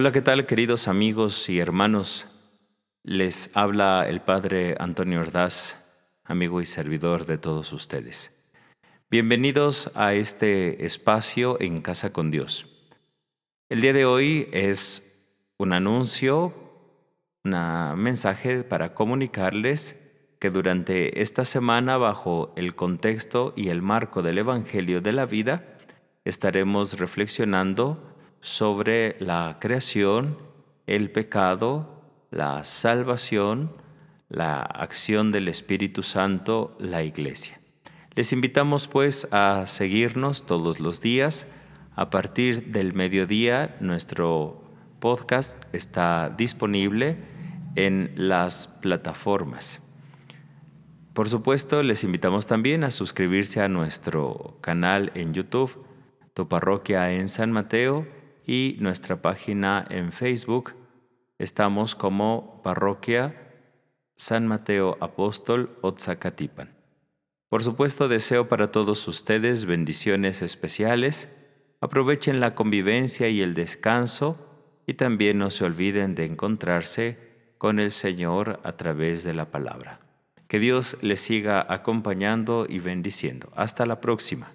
Hola, ¿qué tal queridos amigos y hermanos? Les habla el Padre Antonio Ordaz, amigo y servidor de todos ustedes. Bienvenidos a este espacio en Casa con Dios. El día de hoy es un anuncio, un mensaje para comunicarles que durante esta semana, bajo el contexto y el marco del Evangelio de la vida, estaremos reflexionando sobre la creación, el pecado, la salvación, la acción del Espíritu Santo, la iglesia. Les invitamos pues a seguirnos todos los días. A partir del mediodía nuestro podcast está disponible en las plataformas. Por supuesto, les invitamos también a suscribirse a nuestro canal en YouTube, Tu Parroquia en San Mateo, y nuestra página en Facebook. Estamos como Parroquia San Mateo Apóstol Otzacatipan. Por supuesto, deseo para todos ustedes bendiciones especiales. Aprovechen la convivencia y el descanso y también no se olviden de encontrarse con el Señor a través de la palabra. Que Dios les siga acompañando y bendiciendo. Hasta la próxima.